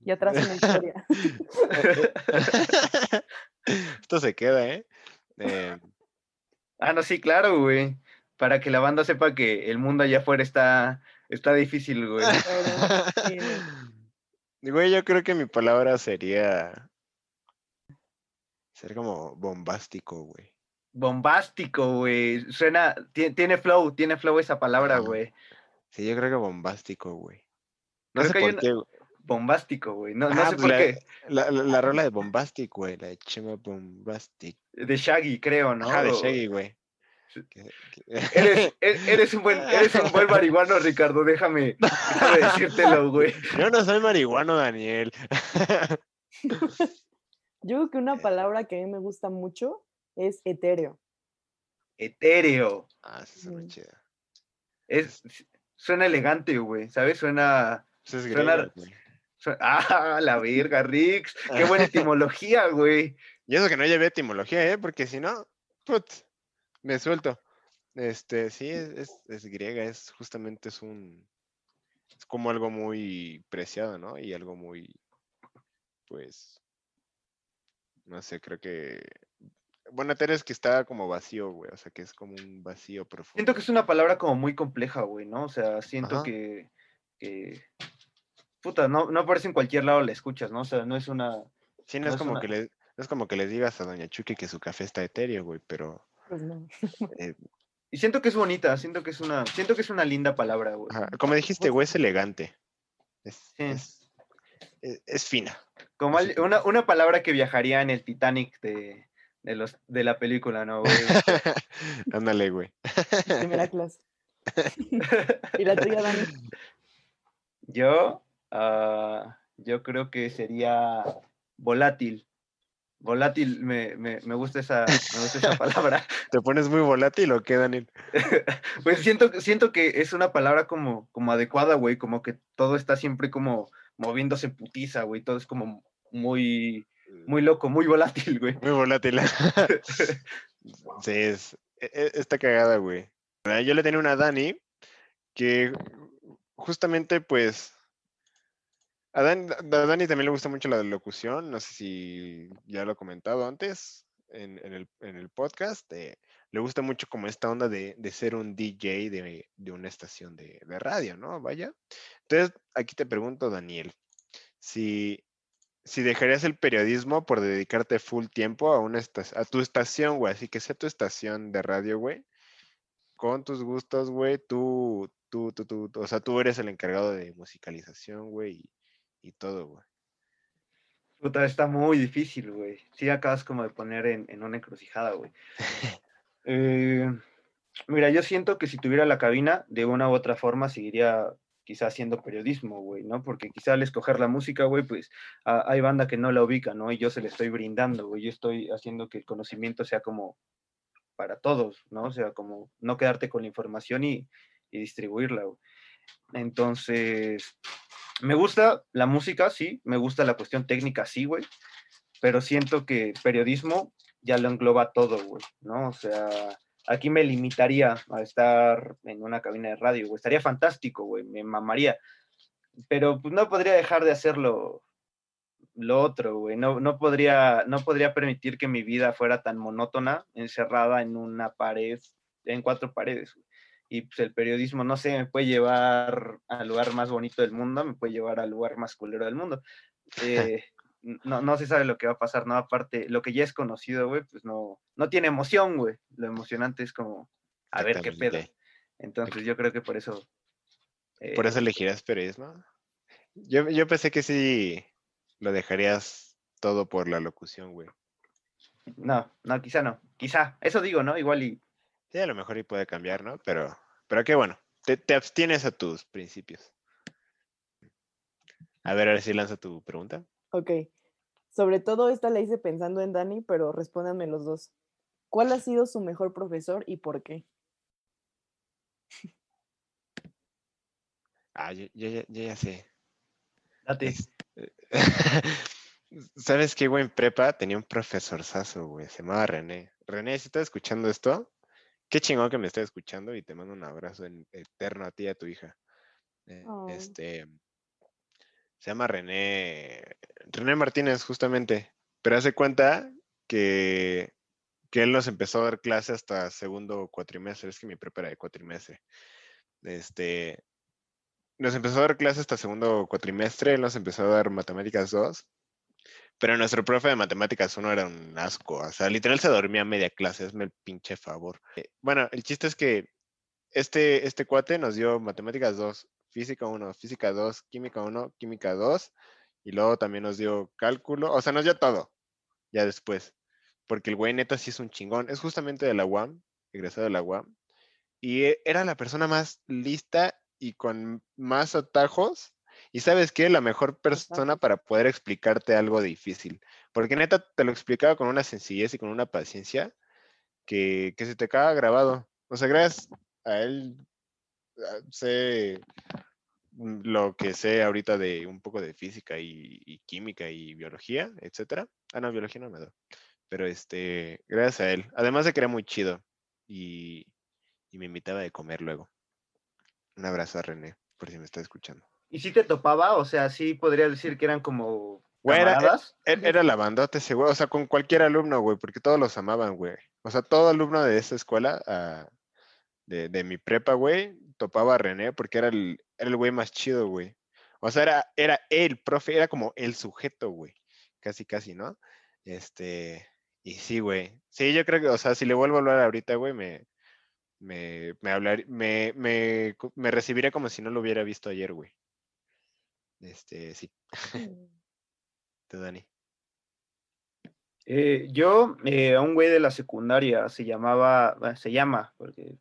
Y atrás una historia. Esto se queda, ¿eh? Em, Ah, no, sí, claro, güey. Para que la banda sepa que el mundo allá afuera está, está difícil, güey. Sí, Güey, yo creo que mi palabra sería. Ser como bombástico, güey. Bombástico, güey. Suena, tie- tiene flow, tiene flow esa palabra, güey. Sí, yo creo que bombástico, güey. No Creo sé por una- qué. güey. Bombástico, güey. No, no Ah, sé pues por la, qué. La, la, la rola de Bombastic, güey. La de Chema Bombastic. De Shaggy, creo, ¿no? Ajá, de Shaggy, güey. Eres, e- eres un buen, eres un buen marihuano, Ricardo. Déjame, déjame decírtelo, güey. Yo no soy marihuano, Daniel. Yo creo que una palabra que a mí me gusta mucho es etéreo. Etéreo. ah, sí, suena Mm. chida. Es, suena elegante, güey. ¿Sabes? Suena. Eso es Suena- griego, güey. suena- Ah, la verga, Rix. Qué buena etimología, güey. Y eso que no llevé etimología, ¿eh? Porque si no, put, me suelto. Este, sí, es, es, es griega, es justamente es un, es como algo muy preciado, ¿no? Y algo muy, pues, no sé, creo que, bueno, es que está como vacío, güey, o sea, que es como un vacío profundo. Siento que es una palabra como muy compleja, güey, ¿no? O sea, siento Ajá. que, que- Puta, no, no aparece en cualquier lado la escuchas, ¿no? O sea, no es una... Sí, no no es como una- que le, no es como que les digas a Doña Chucky que su café está etéreo, güey, pero, Pues no. eh, Y siento que es bonita, siento que es una, siento que es una linda palabra, güey. ajá, como dijiste, güey, es elegante. Es, Sí. es, es- es fina. Como al- una, una palabra que viajaría en el Titanic de, de, los, de la película, ¿no, güey? Ándale, güey. Primera clase. y la tuya, Dani. Yo, ah, yo creo que sería volátil. Volátil, me, me, me gusta esa, me gusta esa palabra. ¿Te pones muy volátil o qué, Daniel? pues siento, siento que es una palabra como, como adecuada, güey, como que todo está siempre como moviéndose putiza, güey, todo es como muy, muy loco, muy volátil, güey. Muy volátil. sí, es, e, e, está cagada, güey. Yo le tenía una a Dani que justamente, pues, a, Dani también le gusta mucho la locución, no sé si ya lo he comentado antes en, el, podcast, eh, le gusta mucho como esta onda de, ser un DJ de, una estación de, radio, ¿no? Vaya. Entonces, aquí te pregunto, Daniel, si, si dejarías el periodismo por dedicarte full tiempo a, una a tu estación, güey, así que sea tu estación de radio, güey, con tus gustos, güey, tú, tú, tú, tú, o sea, tú eres el encargado de musicalización, güey, y todo, güey. Puta, está muy difícil, güey. Sí, acabas como de poner en, una encrucijada, güey. Eh, mira, yo siento que si tuviera la cabina, de una u otra forma seguiría quizás haciendo periodismo, güey, ¿no? Porque quizá al escoger la música, güey, pues hay banda que no la ubica, ¿no? Y yo se le estoy brindando, güey. Yo estoy haciendo que el conocimiento sea como para todos, ¿no? O sea, como no quedarte con la información y, y distribuirla, güey. Entonces, me gusta la música, sí, me gusta la cuestión técnica, sí, güey, pero siento que periodismo ya lo engloba todo, güey, ¿no? O sea, aquí me limitaría a estar en una cabina de radio, güey, estaría fantástico, güey, me mamaría, pero pues no podría dejar de hacerlo lo otro, güey, no, no, podría, no podría permitir que mi vida fuera tan monótona, encerrada en una pared, en cuatro paredes, güey. Y pues el periodismo, no sé, me puede llevar al lugar más bonito del mundo, me puede llevar al lugar más culero del mundo. Eh, no, no se sabe lo que va a pasar, ¿no? Aparte, lo que ya es conocido, güey, pues no, no tiene emoción, güey. Lo emocionante es como, a ver qué pedo. Entonces yo creo que por eso... por eso eh, elegirás periodismo. Yo, yo pensé que sí lo dejarías todo por la locución, güey. No, no, quizá no. Quizá, eso digo, ¿no? Igual y Sí, a lo mejor y puede cambiar, ¿no? Pero, pero qué bueno, te, abstienes a tus principios. A ver, ahora sí lanza tu pregunta. Ok. Sobre todo esta la hice pensando en Dani, pero respóndanme los dos. ¿Cuál ha sido su mejor profesor y por qué? Ah, yo, ya sé. Date. ¿Sabes qué, güey? En prepa tenía un profesor saso, güey. Se llamaba René. René, si estás escuchando esto, Qué chingón que me estés escuchando y te mando un abrazo eterno a ti y a tu hija. Eh, este se llama René, René Martínez, justamente. Pero hace cuenta que, que él nos empezó a dar clase hasta segundo cuatrimestre. Es que mi prepara de cuatrimestre. Este, nos empezó a dar clase hasta segundo cuatrimestre. Él nos empezó a dar matemáticas 2 pero nuestro profe de matemáticas uno era un asco. O sea, literal se dormía media clase, es el pinche favor. Eh, bueno, el chiste es que este, este cuate nos dio matemáticas 2, física 1, física 2, química 1, química 2, y luego también nos dio cálculo, o sea, nos dio todo, ya después. Porque el güey neta sí es un chingón. Es justamente de la UAM, egresado de la UAM, y e, era la persona más lista y con más atajos y sabes qué, la mejor persona para poder explicarte algo difícil. Porque neta te lo explicaba con una sencillez y con una paciencia que, se te acaba grabado. O sea, gracias a él sé lo que sé ahorita de un poco de física y, química y biología, etcétera. Ah, no, biología no me da. Pero este, gracias a él. Además de que era muy chido y, y me invitaba de comer luego. Un abrazo a René, por si me está escuchando. ¿Y si te topaba? O sea, sí podría decir que eran como Güey, era, e, era, la bandota ese güey, o sea, con cualquier alumno, güey, porque todos los amaban, güey. O sea, todo alumno de esa escuela, ah, de, mi prepa, güey, topaba a René porque era el, era el güey más chido, güey. O sea, era, era el profe, era como el sujeto, güey. Casi, casi, ¿no? Este, y sí, güey. Sí, yo creo que, o sea, si le vuelvo a hablar ahorita, güey, me, me, me, hablar, me, me, me recibiré como si no lo hubiera visto ayer, güey. Este, sí. Mm. Te, Dani. Eh, yo, eh, a un güey de la secundaria se llamaba, se llama, porque,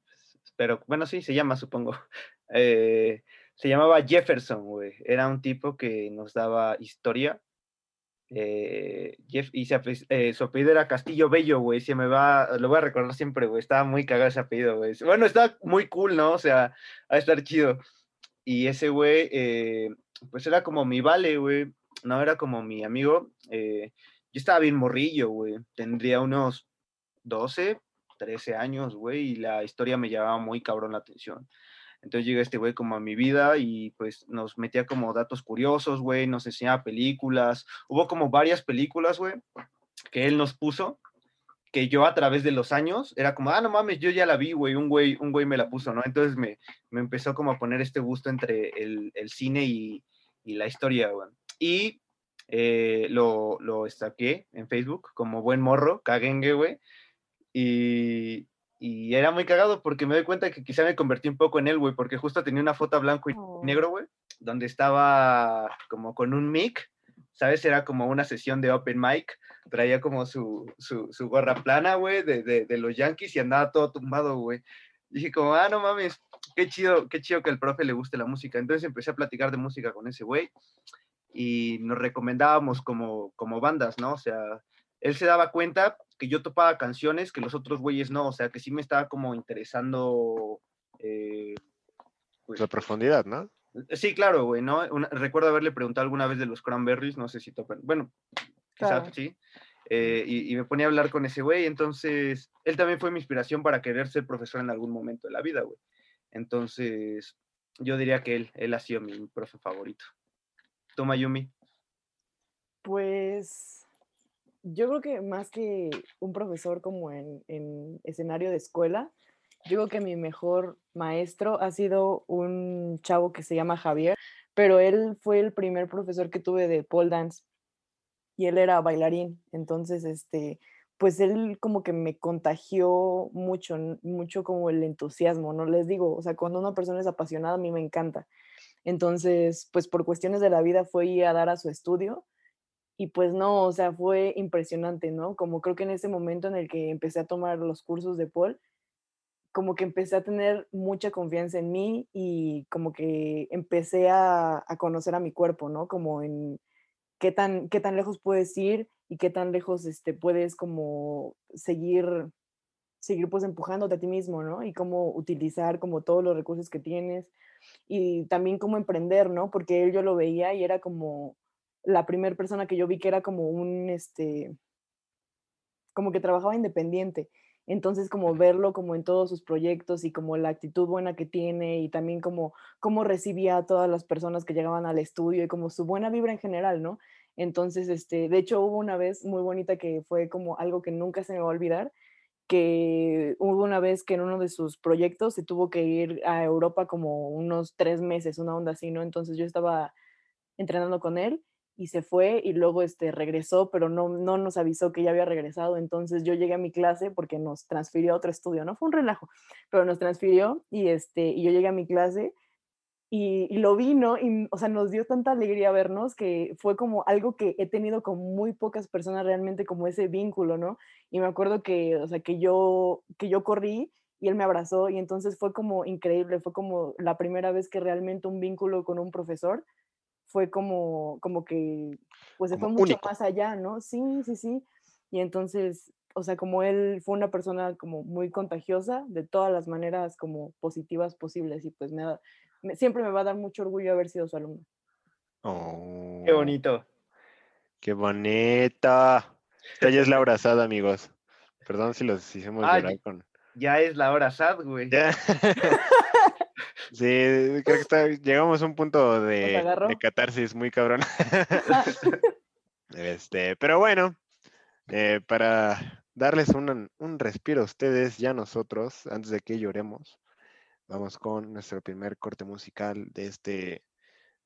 pero bueno, sí, se llama, supongo. Eh, se llamaba Jefferson, güey. Era un tipo que nos daba historia eh, Jeff, y eh, su apellido era Castillo Bello, güey, se me va, lo voy a recordar siempre, güey, estaba muy cagado ese apellido, güey. Bueno, está muy cool, ¿no? O sea, a estar chido. Y ese güey, eh, pues era como mi vale, güey, no, era como mi amigo. yo estaba bien morrillo, güey, tendría unos 12, 13 años, güey, y la historia me llamaba muy cabrón la atención. Entonces llega este güey como a mi vida y pues nos metía como datos curiosos, güey, nos enseñaba películas. Hubo como varias películas, güey, que él nos puso, que yo a través de los años era como, ah, no mames, yo ya la vi, güey, un güey, un güey me la puso, ¿no? Entonces me, me empezó como a poner este gusto entre el, cine y, y, la historia, güey. Y eh, lo, lo estaqué en Facebook como buen morro, caguengue, güey. Y, y era muy cagado porque me doy cuenta que quizá me convertí un poco en él, güey, porque justo tenía una foto blanco y oh. negro, güey, donde estaba como con un mic, ¿sabes? Era como una sesión de open mic, traía como su, su, su gorra plana, güey, de, de, de, los Yankees y andaba todo tumbado, güey. Dije como, ah, no mames, qué chido, qué chido que al profe le guste la música. Entonces empecé a platicar de música con ese güey y nos recomendábamos como, como bandas, ¿no? O sea, él se daba cuenta que yo topaba canciones que los otros güeyes no, o sea, que sí me estaba como interesando. Eh, pues, la profundidad, ¿no? Sí, claro, güey, ¿no? recuerdo haberle preguntado alguna vez de los cranberries, no sé si topan, bueno, quizás sí, eh, y, me ponía a hablar con ese güey, entonces, él también fue mi inspiración para querer ser profesor en algún momento de la vida, güey. Entonces, yo diría que él, él ha sido mi profe favorito. Toma, Yumi. Pues yo creo que más que un profesor como en, en, escenario de escuela, yo creo que mi mejor maestro ha sido un chavo que se llama Javier, pero él fue el primer profesor que tuve de pole dance y él era bailarín, entonces este pues él como que me contagió mucho, mucho como el entusiasmo, no les digo, o sea, cuando una persona es apasionada a mí me encanta. Entonces, pues por cuestiones de la vida fue a dar a su estudio y pues no, o sea, fue impresionante, ¿no? Como creo que en ese momento en el que empecé a tomar los cursos de Paul, como que empecé a tener mucha confianza en mí y como que empecé a, conocer a mi cuerpo, ¿no? Como en qué tan, qué tan lejos puedes ir y qué tan lejos este, puedes como seguir, seguir pues empujándote a ti mismo, ¿no? Y cómo utilizar como todos los recursos que tienes y también cómo emprender, ¿no? Porque él yo lo veía y era como la primera persona que yo vi que era como un, este, como que trabajaba independiente. Entonces, como verlo como en todos sus proyectos y como la actitud buena que tiene y también como cómo recibía a todas las personas que llegaban al estudio y como su buena vibra en general, ¿no? Entonces, este, de hecho, hubo una vez muy bonita que fue como algo que nunca se me va a olvidar, que hubo una vez que en uno de sus proyectos se tuvo que ir a Europa como unos tres meses, una onda así, ¿no? Entonces yo estaba entrenando con él y se fue y luego este, regresó, pero no, no nos avisó que ya había regresado. Entonces yo llegué a mi clase porque nos transfirió a otro estudio, no fue un relajo, pero nos transfirió y, este, y yo llegué a mi clase y, lo vi, ¿no? Y, o sea, nos dio tanta alegría vernos que fue como algo que he tenido con muy pocas personas realmente como ese vínculo, ¿no? Y me acuerdo que, o sea, que yo, que yo corrí y él me abrazó y entonces fue como increíble, fue como la primera vez que realmente un vínculo con un profesor fue como, como que, pues se fue mucho más allá, ¿no? Sí, sí, sí. Y entonces, o sea, como él fue una persona como muy contagiosa, de todas las maneras como positivas posibles, y pues me, siempre me va a dar mucho orgullo haber sido su alumno. Oh, qué bonito. Qué bonita. Esta ya es la hora sad, amigos. Perdón si los hicimos llorar con. Ya es la hora sad, güey. Sí, creo que está, llegamos a un punto de, catarsis muy cabrón. este, pero bueno, eh, para darles un, un, respiro a ustedes y a nosotros, antes de que lloremos, vamos con nuestro primer corte musical de este,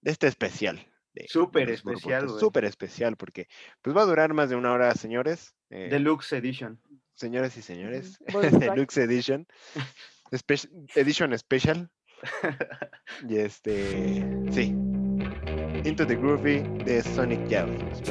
de este especial. Súper especial. Súper especial, porque pues va a durar más de una hora, señores. Eh, Deluxe Edition. Señores y señores, Deluxe Edition. edition Special. y este, sí. Into the Groovy de Sonic Youth.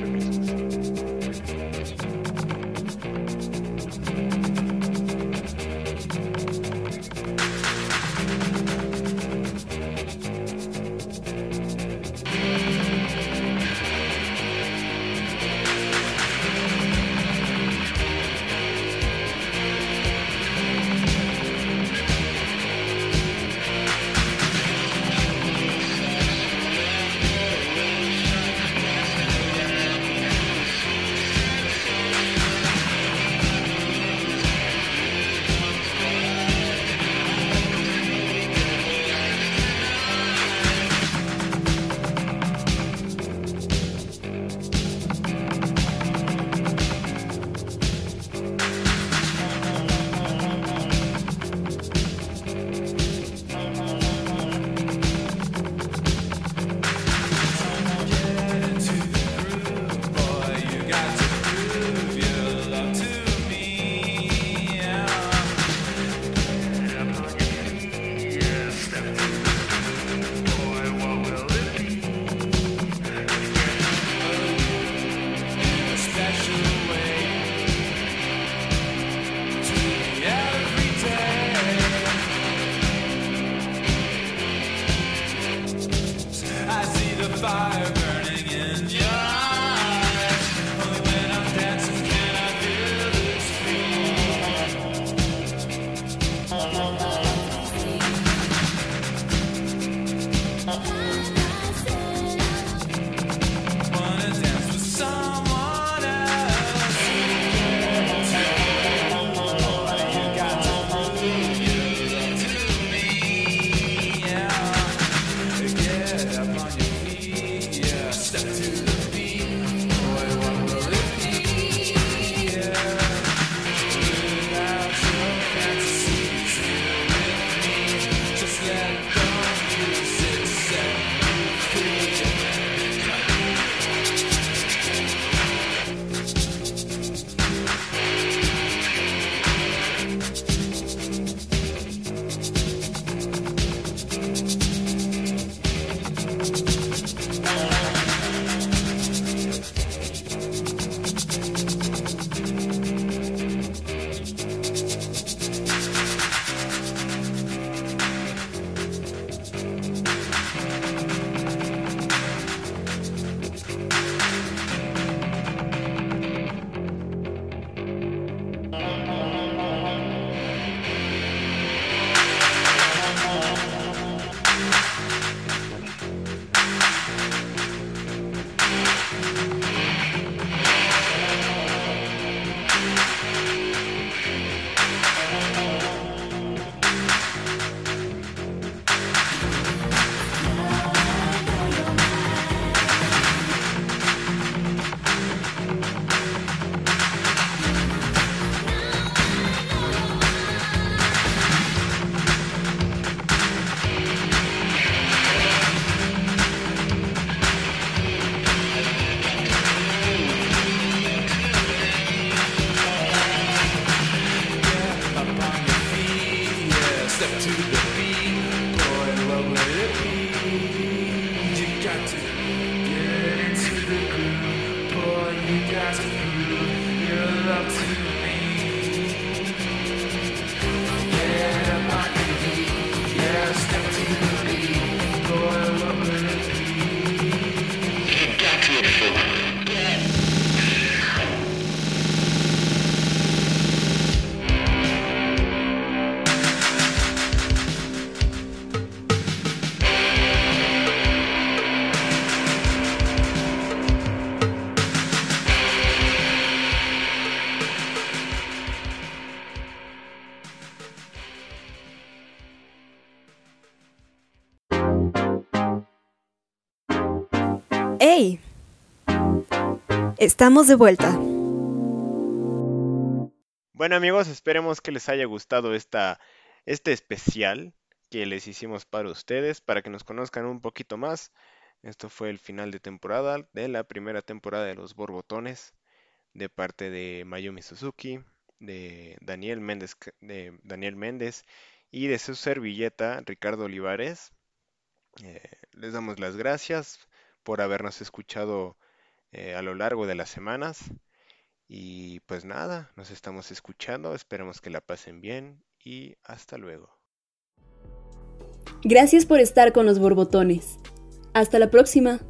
to you, your love to Estamos de vuelta. Bueno amigos, esperemos que les haya gustado esta, este especial que les hicimos para ustedes, para que nos conozcan un poquito más. Esto fue el final de temporada de la primera temporada de Los Borbotones, de parte de Mayumi Suzuki, de Daniel Méndez, de Daniel Méndez y de su servilleta Ricardo Olivares. Eh, les damos las gracias por habernos escuchado eh, a lo largo de las semanas. Y pues nada, nos estamos escuchando, esperemos que la pasen bien y hasta luego. Gracias por estar con los borbotones. Hasta la próxima.